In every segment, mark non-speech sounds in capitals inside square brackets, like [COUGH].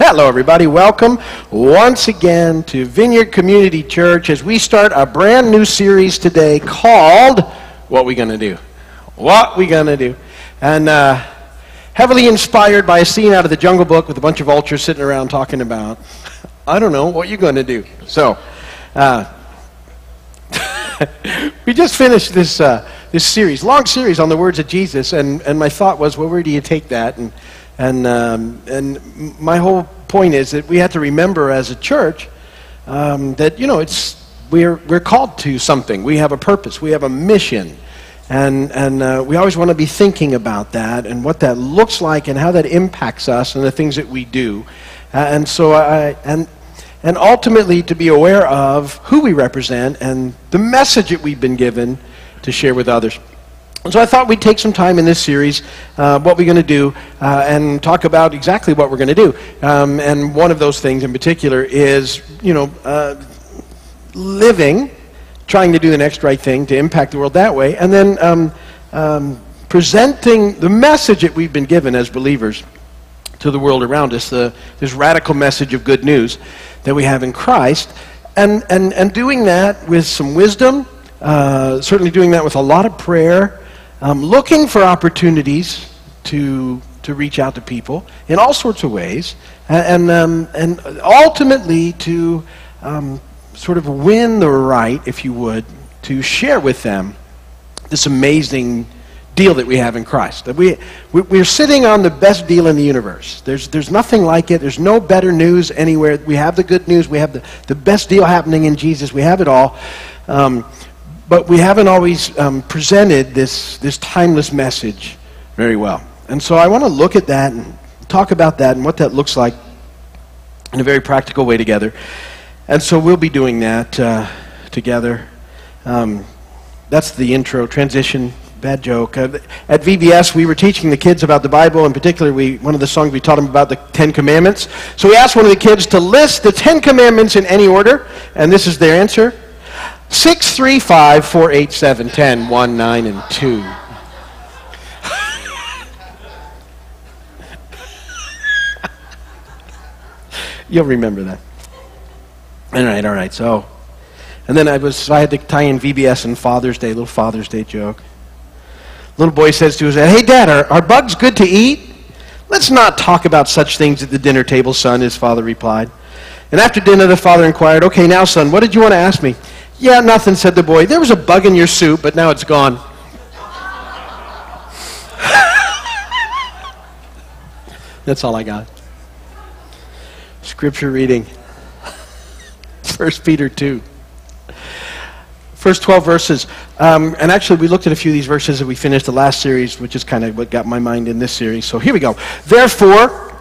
Hello, everybody. Welcome once again to Vineyard Community Church as we start a brand new series today called What We Gonna Do? What We Gonna Do? And uh, heavily inspired by a scene out of the Jungle Book with a bunch of vultures sitting around talking about, I don't know, what you're gonna do? So, uh, [LAUGHS] we just finished this, uh, this series, long series on the words of Jesus, and, and my thought was, well, where do you take that? And and, um, and my whole point is that we have to remember as a church um, that, you know, it's, we're, we're called to something. We have a purpose. We have a mission. And, and uh, we always want to be thinking about that and what that looks like and how that impacts us and the things that we do. Uh, and so I, and, and ultimately to be aware of who we represent and the message that we've been given to share with others. And so I thought we'd take some time in this series, uh, what we're going to do, uh, and talk about exactly what we're going to do. Um, and one of those things in particular is, you know, uh, living, trying to do the next right thing to impact the world that way, and then um, um, presenting the message that we've been given as believers to the world around us, the, this radical message of good news that we have in Christ, and, and, and doing that with some wisdom, uh, certainly doing that with a lot of prayer um, looking for opportunities to, to reach out to people in all sorts of ways, and, and, um, and ultimately to um, sort of win the right, if you would, to share with them this amazing deal that we have in Christ. That we, we, are sitting on the best deal in the universe. There's, there's nothing like it. There's no better news anywhere. We have the good news. We have the, the best deal happening in Jesus. We have it all. Um, but we haven't always um, presented this, this timeless message very well. And so I want to look at that and talk about that and what that looks like in a very practical way together. And so we'll be doing that uh, together. Um, that's the intro, transition, bad joke. Uh, at VBS, we were teaching the kids about the Bible. In particular, we, one of the songs we taught them about the Ten Commandments. So we asked one of the kids to list the Ten Commandments in any order, and this is their answer. 635 487 10 1 9 and 2. [LAUGHS] You'll remember that. All right, all right. So, and then I was, I had to tie in VBS and Father's Day, little Father's Day joke. Little boy says to his dad, Hey, Dad, are, are bugs good to eat? Let's not talk about such things at the dinner table, son, his father replied. And after dinner, the father inquired, Okay, now, son, what did you want to ask me? Yeah, nothing, said the boy. There was a bug in your soup, but now it's gone. [LAUGHS] That's all I got. Scripture reading 1 Peter 2. First 12 verses. Um, and actually, we looked at a few of these verses as we finished the last series, which is kind of what got my mind in this series. So here we go. Therefore,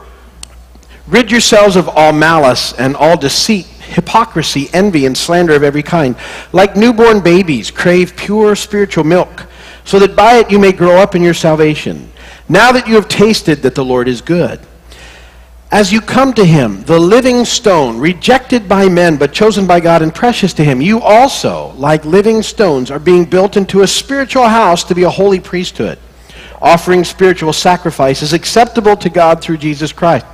rid yourselves of all malice and all deceit hypocrisy, envy, and slander of every kind. Like newborn babies, crave pure spiritual milk, so that by it you may grow up in your salvation, now that you have tasted that the Lord is good. As you come to him, the living stone, rejected by men, but chosen by God and precious to him, you also, like living stones, are being built into a spiritual house to be a holy priesthood, offering spiritual sacrifices acceptable to God through Jesus Christ.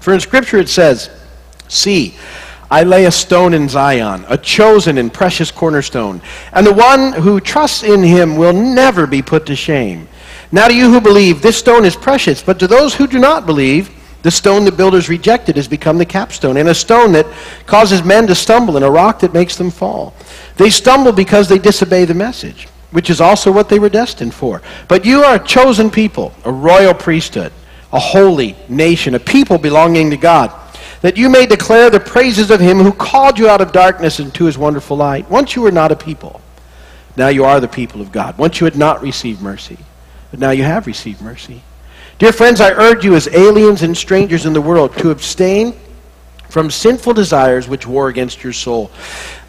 For in Scripture it says, See, I lay a stone in Zion, a chosen and precious cornerstone, and the one who trusts in him will never be put to shame. Now to you who believe, this stone is precious, but to those who do not believe, the stone the builders rejected has become the capstone, and a stone that causes men to stumble, and a rock that makes them fall. They stumble because they disobey the message, which is also what they were destined for. But you are a chosen people, a royal priesthood, a holy nation, a people belonging to God that you may declare the praises of him who called you out of darkness into his wonderful light. Once you were not a people, now you are the people of God. Once you had not received mercy, but now you have received mercy. Dear friends, I urge you as aliens and strangers in the world to abstain from sinful desires which war against your soul.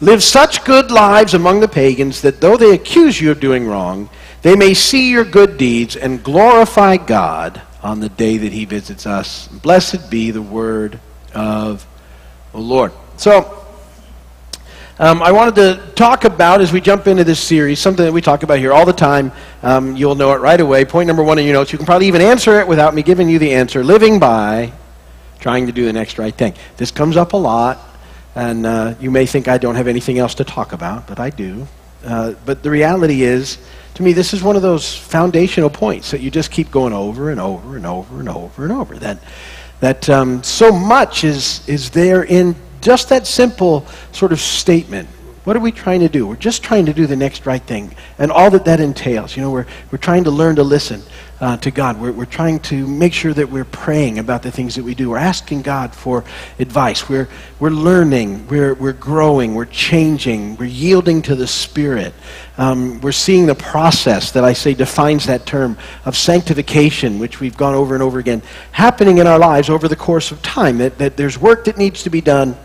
Live such good lives among the pagans that though they accuse you of doing wrong, they may see your good deeds and glorify God on the day that he visits us. Blessed be the word of the Lord. So, um, I wanted to talk about, as we jump into this series, something that we talk about here all the time. Um, you'll know it right away. Point number one in your notes. You can probably even answer it without me giving you the answer. Living by trying to do the next right thing. This comes up a lot, and uh, you may think I don't have anything else to talk about, but I do. Uh, but the reality is, to me, this is one of those foundational points that you just keep going over and over and over and over and over. That, that um, so much is, is there in just that simple sort of statement. What are we trying to do? We're just trying to do the next right thing and all that that entails. You know, we're, we're trying to learn to listen uh, to God. We're, we're trying to make sure that we're praying about the things that we do. We're asking God for advice. We're, we're learning. We're, we're growing. We're changing. We're yielding to the Spirit. Um, we're seeing the process that I say defines that term of sanctification, which we've gone over and over again, happening in our lives over the course of time. That, that there's work that needs to be done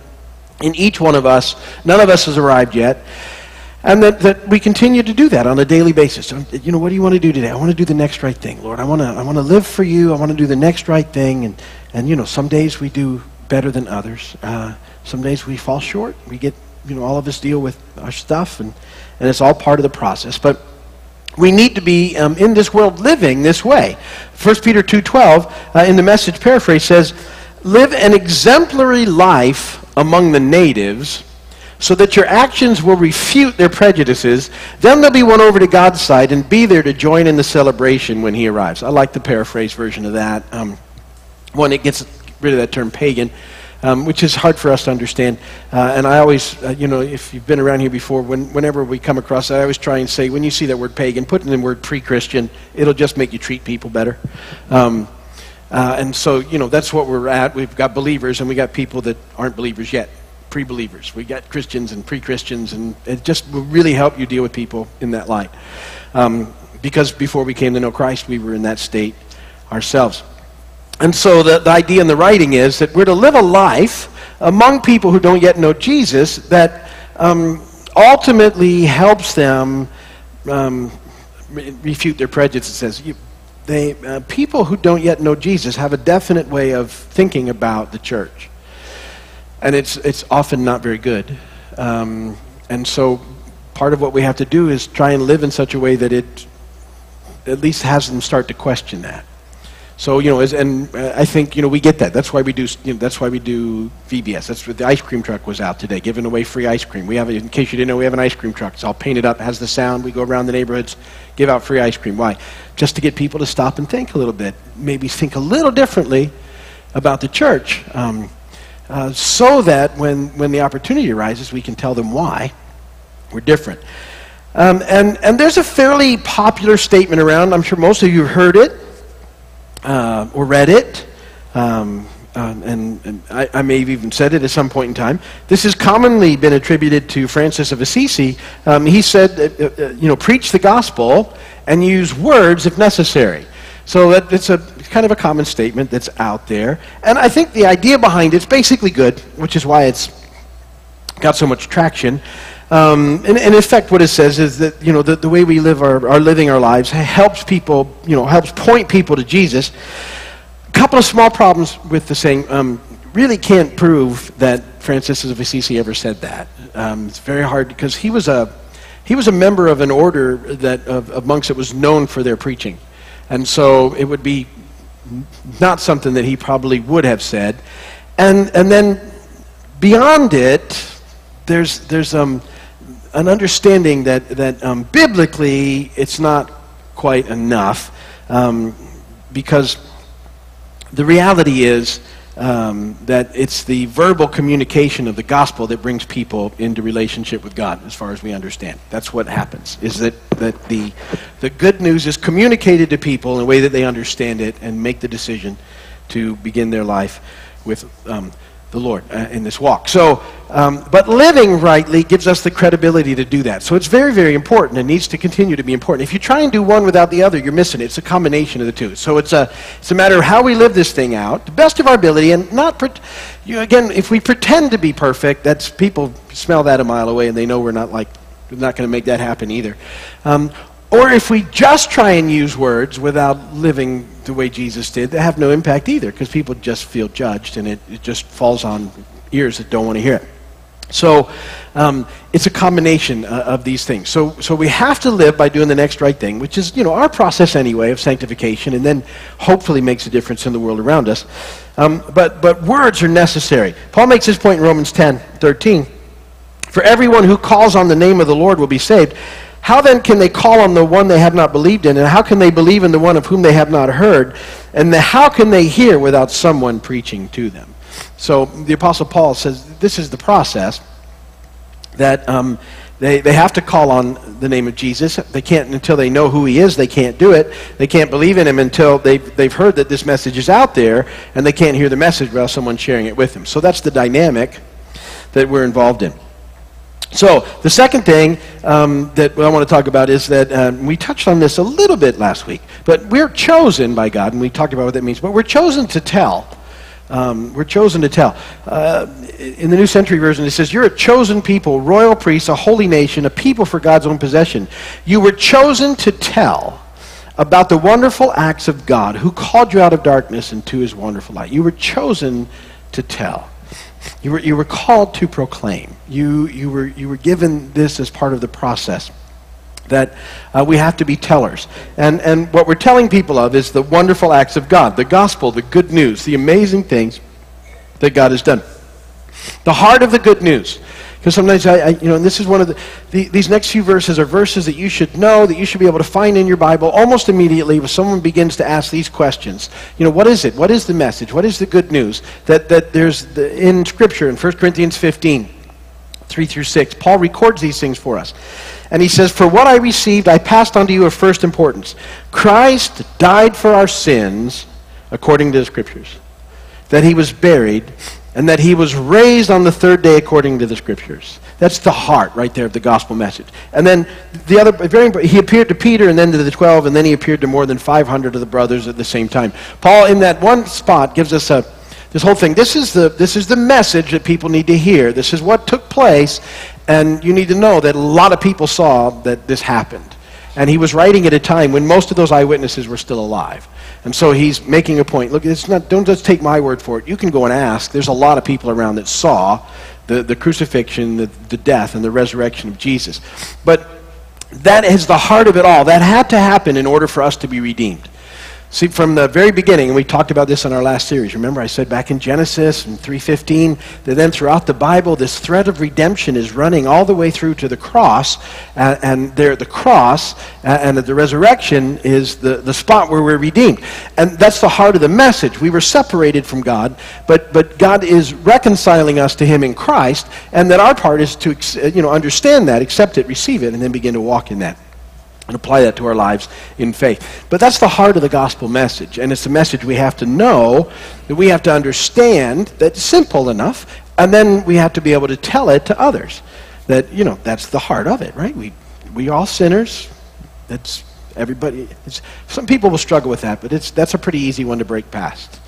in each one of us. None of us has arrived yet. And that, that we continue to do that on a daily basis. You know, what do you want to do today? I want to do the next right thing, Lord. I want to, I want to live for you. I want to do the next right thing. And, and you know, some days we do better than others. Uh, some days we fall short. We get, you know, all of us deal with our stuff, and, and it's all part of the process. But we need to be um, in this world living this way. 1 Peter 2.12 uh, in the message paraphrase says, live an exemplary life among the natives so that your actions will refute their prejudices. Then they'll be won over to God's side and be there to join in the celebration when He arrives. I like the paraphrase version of that. Um, one, it gets rid of that term pagan. Um, which is hard for us to understand. Uh, and I always, uh, you know, if you've been around here before, when, whenever we come across it, I always try and say, when you see that word pagan, put in the word pre Christian. It'll just make you treat people better. Um, uh, and so, you know, that's what we're at. We've got believers and we got people that aren't believers yet, pre believers. We got Christians and pre Christians, and it just will really help you deal with people in that light. Um, because before we came to know Christ, we were in that state ourselves. And so the, the idea in the writing is that we're to live a life among people who don't yet know Jesus that um, ultimately helps them um, refute their prejudices. You, they, uh, people who don't yet know Jesus have a definite way of thinking about the church. And it's, it's often not very good. Um, and so part of what we have to do is try and live in such a way that it at least has them start to question that. So you know, as, and uh, I think you know we get that. That's why we do. You know, that's why we do VBS. That's what the ice cream truck was out today, giving away free ice cream. We have, in case you didn't know, we have an ice cream truck. It's all painted up, has the sound. We go around the neighborhoods, give out free ice cream. Why? Just to get people to stop and think a little bit, maybe think a little differently about the church, um, uh, so that when when the opportunity arises, we can tell them why we're different. Um, and and there's a fairly popular statement around. I'm sure most of you have heard it uh, or read it, um, uh, and, and I, I, may have even said it at some point in time. This has commonly been attributed to Francis of Assisi. Um, he said, uh, uh, you know, preach the gospel and use words if necessary. So that, it's a kind of a common statement that's out there. And I think the idea behind it's basically good, which is why it's got so much traction. Um, and, in effect, what it says is that you know the, the way we live our, our living our lives helps people, you know, helps point people to Jesus. A couple of small problems with the saying. Um, really can't prove that Francis of Assisi ever said that. Um, it's very hard because he was a he was a member of an order that of, of monks that was known for their preaching, and so it would be not something that he probably would have said. And and then beyond it, there's there's um an understanding that, that um, biblically it's not quite enough um, because the reality is um, that it's the verbal communication of the gospel that brings people into relationship with God, as far as we understand. That's what happens, is that, that the, the good news is communicated to people in a way that they understand it and make the decision to begin their life with um, the Lord uh, in this walk. So, um, but living rightly gives us the credibility to do that. So it's very, very important and needs to continue to be important. If you try and do one without the other, you're missing it. It's a combination of the two. So it's a, it's a matter of how we live this thing out, the best of our ability, and not, pre- you, again, if we pretend to be perfect, that's, people smell that a mile away and they know we're not like, we're not going to make that happen either. Um, or if we just try and use words without living the way Jesus did, they have no impact either because people just feel judged and it, it just falls on ears that don't want to hear it. So um, it's a combination uh, of these things. So, so we have to live by doing the next right thing, which is, you know, our process anyway of sanctification, and then hopefully makes a difference in the world around us. Um, but, but words are necessary. Paul makes his point in Romans 10, 13. For everyone who calls on the name of the Lord will be saved. How then can they call on the one they have not believed in? And how can they believe in the one of whom they have not heard? And the, how can they hear without someone preaching to them? So the Apostle Paul says this is the process that um, they, they have to call on the name of Jesus. They can't until they know who he is. They can't do it. They can't believe in him until they've, they've heard that this message is out there, and they can't hear the message without someone sharing it with them. So that's the dynamic that we're involved in. So, the second thing um, that I want to talk about is that um, we touched on this a little bit last week, but we're chosen by God, and we talked about what that means, but we're chosen to tell. Um, we're chosen to tell. Uh, in the New Century Version, it says, You're a chosen people, royal priests, a holy nation, a people for God's own possession. You were chosen to tell about the wonderful acts of God who called you out of darkness into his wonderful light. You were chosen to tell. You were, you were called to proclaim. You, you, were, you were given this as part of the process that uh, we have to be tellers. And, and what we're telling people of is the wonderful acts of God, the gospel, the good news, the amazing things that God has done. The heart of the good news because sometimes I, I, you know, and this is one of the, the, these next few verses are verses that you should know, that you should be able to find in your Bible almost immediately when someone begins to ask these questions. You know, what is it? What is the message? What is the good news that, that there's the, in Scripture in 1 Corinthians 15, 3 through 6? Paul records these things for us. And he says, For what I received, I passed on to you of first importance. Christ died for our sins, according to the Scriptures, that he was buried and that he was raised on the third day according to the scriptures. That's the heart right there of the gospel message. And then the other, very, he appeared to Peter and then to the 12, and then he appeared to more than 500 of the brothers at the same time. Paul, in that one spot, gives us a, this whole thing. This is, the, this is the message that people need to hear. This is what took place, and you need to know that a lot of people saw that this happened. And he was writing at a time when most of those eyewitnesses were still alive. And so he's making a point. Look, it's not, don't just take my word for it. You can go and ask. There's a lot of people around that saw the, the crucifixion, the, the death, and the resurrection of Jesus. But that is the heart of it all. That had to happen in order for us to be redeemed. See, from the very beginning, and we talked about this in our last series. Remember, I said back in Genesis and 3:15 that then throughout the Bible, this thread of redemption is running all the way through to the cross, uh, and there, the cross uh, and the resurrection is the, the spot where we're redeemed, and that's the heart of the message. We were separated from God, but but God is reconciling us to Him in Christ, and that our part is to you know understand that, accept it, receive it, and then begin to walk in that and apply that to our lives in faith. But that's the heart of the gospel message, and it's a message we have to know, that we have to understand, that's simple enough, and then we have to be able to tell it to others. That, you know, that's the heart of it, right? We, we all sinners. That's everybody. some people will struggle with that, but it's, that's a pretty easy one to break past.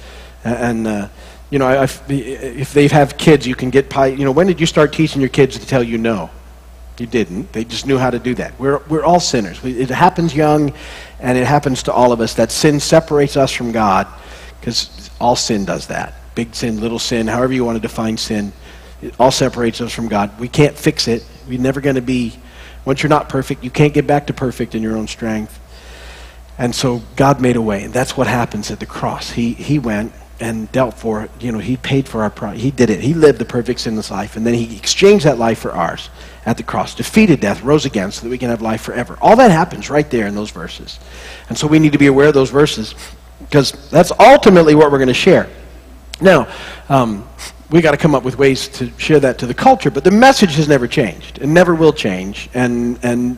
And, uh, you know, I, if they have kids, you can get, you know, when did you start teaching your kids to tell you no? You didn't. They just knew how to do that. We're, we're all sinners. It happens young, and it happens to all of us. That sin separates us from God, because all sin does that. Big sin, little sin, however you want to define sin, it all separates us from God. We can't fix it. We're never going to be, once you're not perfect, you can't get back to perfect in your own strength. And so God made a way, and that's what happens at the cross. He, he went and dealt for, you know, he paid for our price. He did it. He lived the perfect sinless life, and then he exchanged that life for ours at the cross, defeated death, rose again so that we can have life forever. All that happens right there in those verses. And so we need to be aware of those verses because that's ultimately what we're going to share. Now, um, we got to come up with ways to share that to the culture, but the message has never changed and never will change, and, and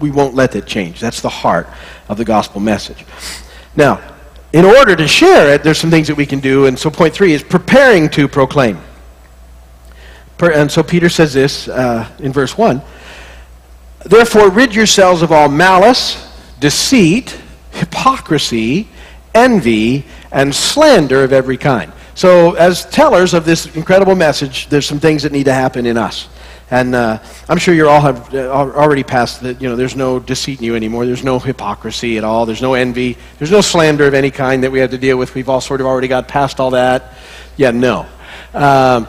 we won't let it change. That's the heart of the gospel message. Now, in order to share it, there's some things that we can do, and so point three is preparing to proclaim. And so Peter says this uh, in verse 1 Therefore, rid yourselves of all malice, deceit, hypocrisy, envy, and slander of every kind. So, as tellers of this incredible message, there's some things that need to happen in us. And uh, I'm sure you all have uh, already passed that, you know, there's no deceit in you anymore. There's no hypocrisy at all. There's no envy. There's no slander of any kind that we have to deal with. We've all sort of already got past all that. Yeah, no. Um,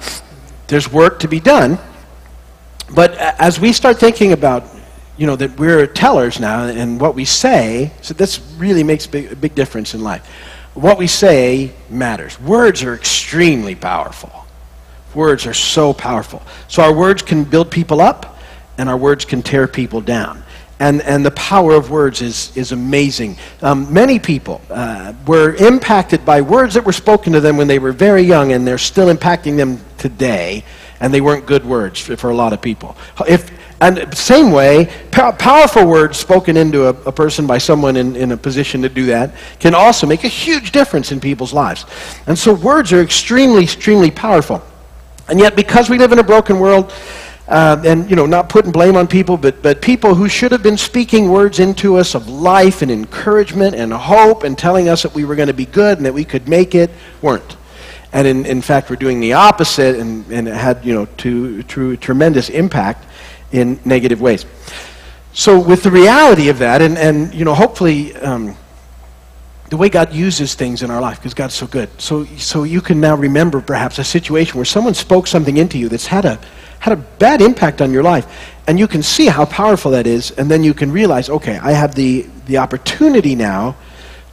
there's work to be done, but as we start thinking about, you know, that we're tellers now and what we say, so this really makes big, a big difference in life. What we say matters. Words are extremely powerful. Words are so powerful. So our words can build people up, and our words can tear people down. And, and the power of words is, is amazing. Um, many people uh, were impacted by words that were spoken to them when they were very young, and they're still impacting them today, and they weren't good words for, for a lot of people. If, and same way, powerful words spoken into a, a person by someone in, in a position to do that can also make a huge difference in people's lives. And so words are extremely, extremely powerful. And yet, because we live in a broken world, uh, and you know, not putting blame on people, but, but people who should have been speaking words into us of life and encouragement and hope and telling us that we were going to be good and that we could make it, weren't. And in, in fact, we're doing the opposite, and, and it had you know, to, to tremendous impact in negative ways. So, with the reality of that, and, and you know, hopefully, um, the way God uses things in our life, because God's so good. So, so you can now remember perhaps a situation where someone spoke something into you that's had a, had a bad impact on your life, and you can see how powerful that is, and then you can realize, okay, I have the, the opportunity now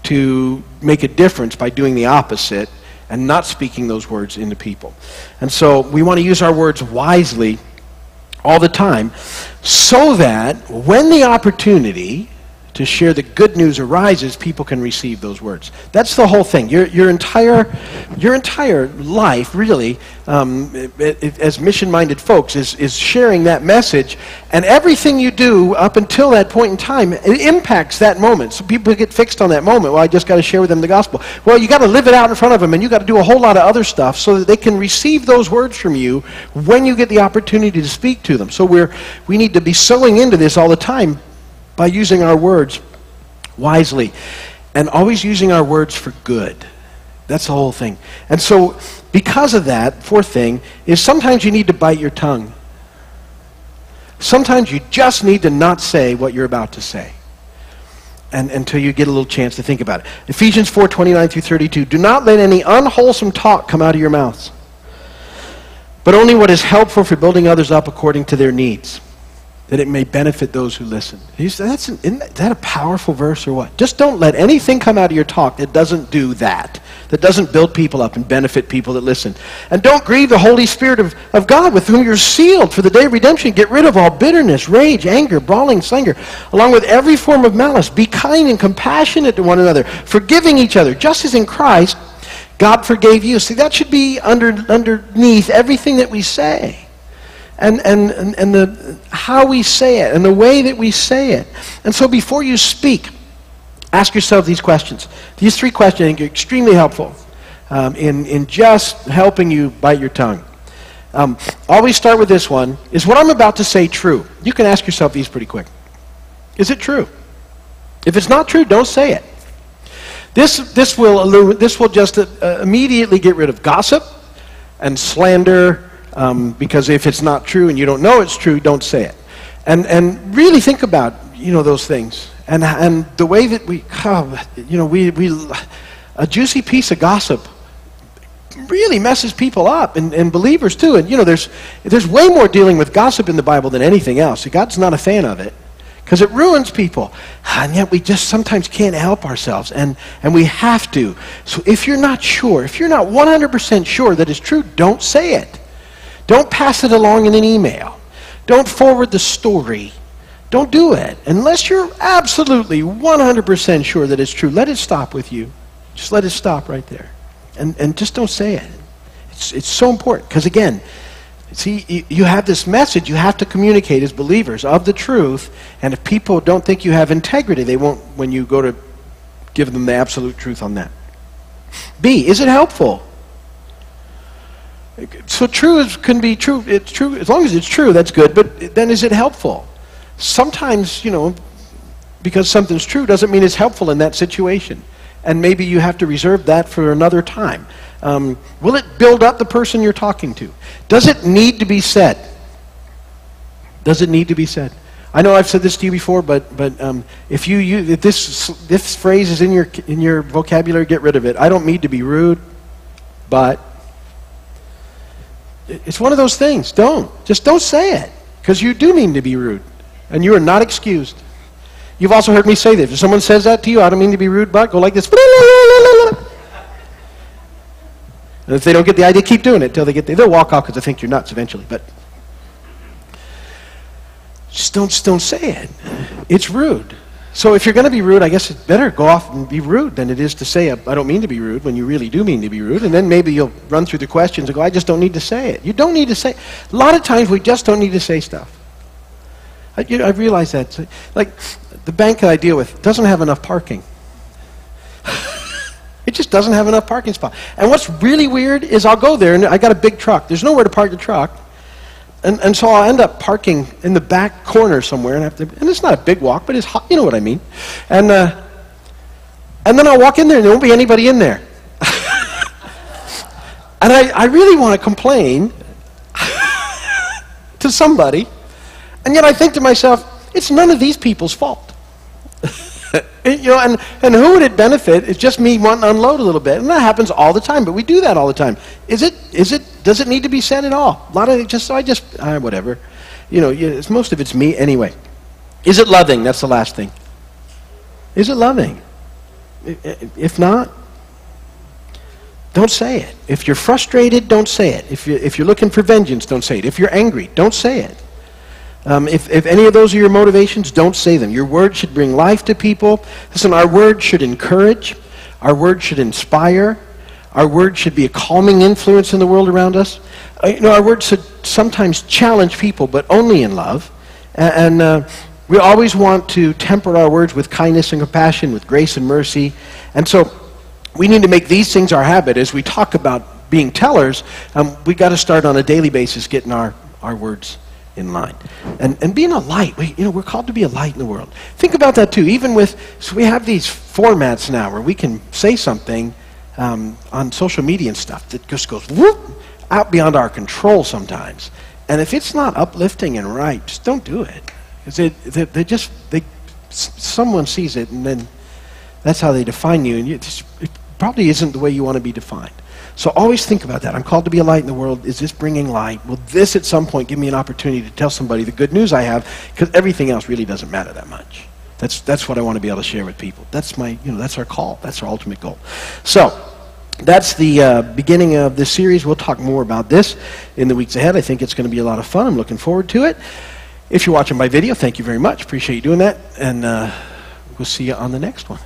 to make a difference by doing the opposite and not speaking those words into people. And so we want to use our words wisely all the time so that when the opportunity to share the good news arises, people can receive those words. That's the whole thing. Your, your, entire, your entire life, really, um, it, it, as mission minded folks, is, is sharing that message. And everything you do up until that point in time, it impacts that moment. So people get fixed on that moment. Well, I just got to share with them the gospel. Well, you got to live it out in front of them, and you got to do a whole lot of other stuff so that they can receive those words from you when you get the opportunity to speak to them. So we're, we need to be sowing into this all the time by using our words wisely and always using our words for good. That's the whole thing. And so, because of that, fourth thing is sometimes you need to bite your tongue. Sometimes you just need to not say what you're about to say. And, until you get a little chance to think about it. Ephesians 4 29 through 32. Do not let any unwholesome talk come out of your mouths, but only what is helpful for building others up according to their needs that it may benefit those who listen. That's an, isn't that a powerful verse or what? Just don't let anything come out of your talk that doesn't do that, that doesn't build people up and benefit people that listen. And don't grieve the Holy Spirit of, of God with whom you're sealed for the day of redemption. Get rid of all bitterness, rage, anger, brawling, slander, along with every form of malice. Be kind and compassionate to one another, forgiving each other, just as in Christ God forgave you. See, that should be under, underneath everything that we say and, and, and, the, how we say it and the way that we say it. And so before you speak, ask yourself these questions. These three questions are extremely helpful um, in, in just helping you bite your tongue. Um, always start with this one. Is what I'm about to say true? You can ask yourself these pretty quick. Is it true? If it's not true, don't say it. This, this, will, this will just uh, immediately get rid of gossip and slander um, because if it's not true and you don't know it's true, don't say it. And, and really think about, you know, those things. And, and the way that we, oh, you know, we, we, a juicy piece of gossip really messes people up and, and believers too. And, you know, there's, there's way more dealing with gossip in the Bible than anything else. God's not a fan of it because it ruins people. And yet we just sometimes can't help ourselves, and, and we have to. So if you're not sure, if you're not 100% sure that it's true, don't say it. Don't pass it along in an email. Don't forward the story. Don't do it unless you're absolutely 100% sure that it's true. Let it stop with you. Just let it stop right there. And, and just don't say it. It's, it's so important because, again, see, you have this message you have to communicate as believers of the truth. And if people don't think you have integrity, they won't when you go to give them the absolute truth on that. B, is it helpful? So true can be true. It's true as long as it's true. That's good. But then, is it helpful? Sometimes, you know, because something's true doesn't mean it's helpful in that situation, and maybe you have to reserve that for another time. Um, will it build up the person you're talking to? Does it need to be said? Does it need to be said? I know I've said this to you before, but but um, if you use, if this this phrase is in your in your vocabulary, get rid of it. I don't mean to be rude, but it's one of those things. Don't. Just don't say it. because you do mean to be rude, and you are not excused. You've also heard me say this. If someone says that to you, I don't mean to be rude, but go like this. And if they don't get the idea, keep doing it till they get there. They'll walk off because they think you're nuts eventually. But just don't, just don't say it. It's rude. So if you're going to be rude, I guess it's better go off and be rude than it is to say, I don't mean to be rude, when you really do mean to be rude. And then maybe you'll run through the questions and go, I just don't need to say it. You don't need to say A lot of times we just don't need to say stuff. I, you know, I realize that. Like, the bank that I deal with doesn't have enough parking. [LAUGHS] it just doesn't have enough parking spots. And what's really weird is I'll go there and I got a big truck. There's nowhere to park the truck. And, and so I'll end up parking in the back corner somewhere, and, I have to, and it's not a big walk, but it's hot, you know what I mean. And, uh, and then I'll walk in there, and there won't be anybody in there. [LAUGHS] and I, I really want to complain [LAUGHS] to somebody, and yet I think to myself, it's none of these people's fault. [LAUGHS] you know, and, and who would it benefit? It's just me wanting to unload a little bit. And that happens all the time, but we do that all the time. Is it, is it, does it need to be said at all? A lot of it just, I just, uh, whatever. You know, it's, most of it's me anyway. Is it loving? That's the last thing. Is it loving? If not, don't say it. If you're frustrated, don't say it. If you're, if you're looking for vengeance, don't say it. If you're angry, don't say it. Um, if, if any of those are your motivations, don't say them. Your word should bring life to people. Listen, our word should encourage. Our word should inspire. Our word should be a calming influence in the world around us. Uh, you know, our word should sometimes challenge people, but only in love. And, and uh, we always want to temper our words with kindness and compassion, with grace and mercy. And so we need to make these things our habit. As we talk about being tellers, um, we got to start on a daily basis getting our, our words in line. And, and being a light, we, you know, we're called to be a light in the world. Think about that too. Even with, so we have these formats now where we can say something um, on social media and stuff that just goes whoop, out beyond our control sometimes. And if it's not uplifting and right, just don't do it. Because they, they, just, they, someone sees it and then that's how they define you. And you, it probably isn't the way you want to be defined. So always think about that. I'm called to be a light in the world. Is this bringing light? Will this at some point give me an opportunity to tell somebody the good news I have? Because everything else really doesn't matter that much. That's, that's what I want to be able to share with people. That's my, you know, that's our call. That's our ultimate goal. So that's the uh, beginning of this series. We'll talk more about this in the weeks ahead. I think it's going to be a lot of fun. I'm looking forward to it. If you're watching my video, thank you very much. Appreciate you doing that. And uh, we'll see you on the next one.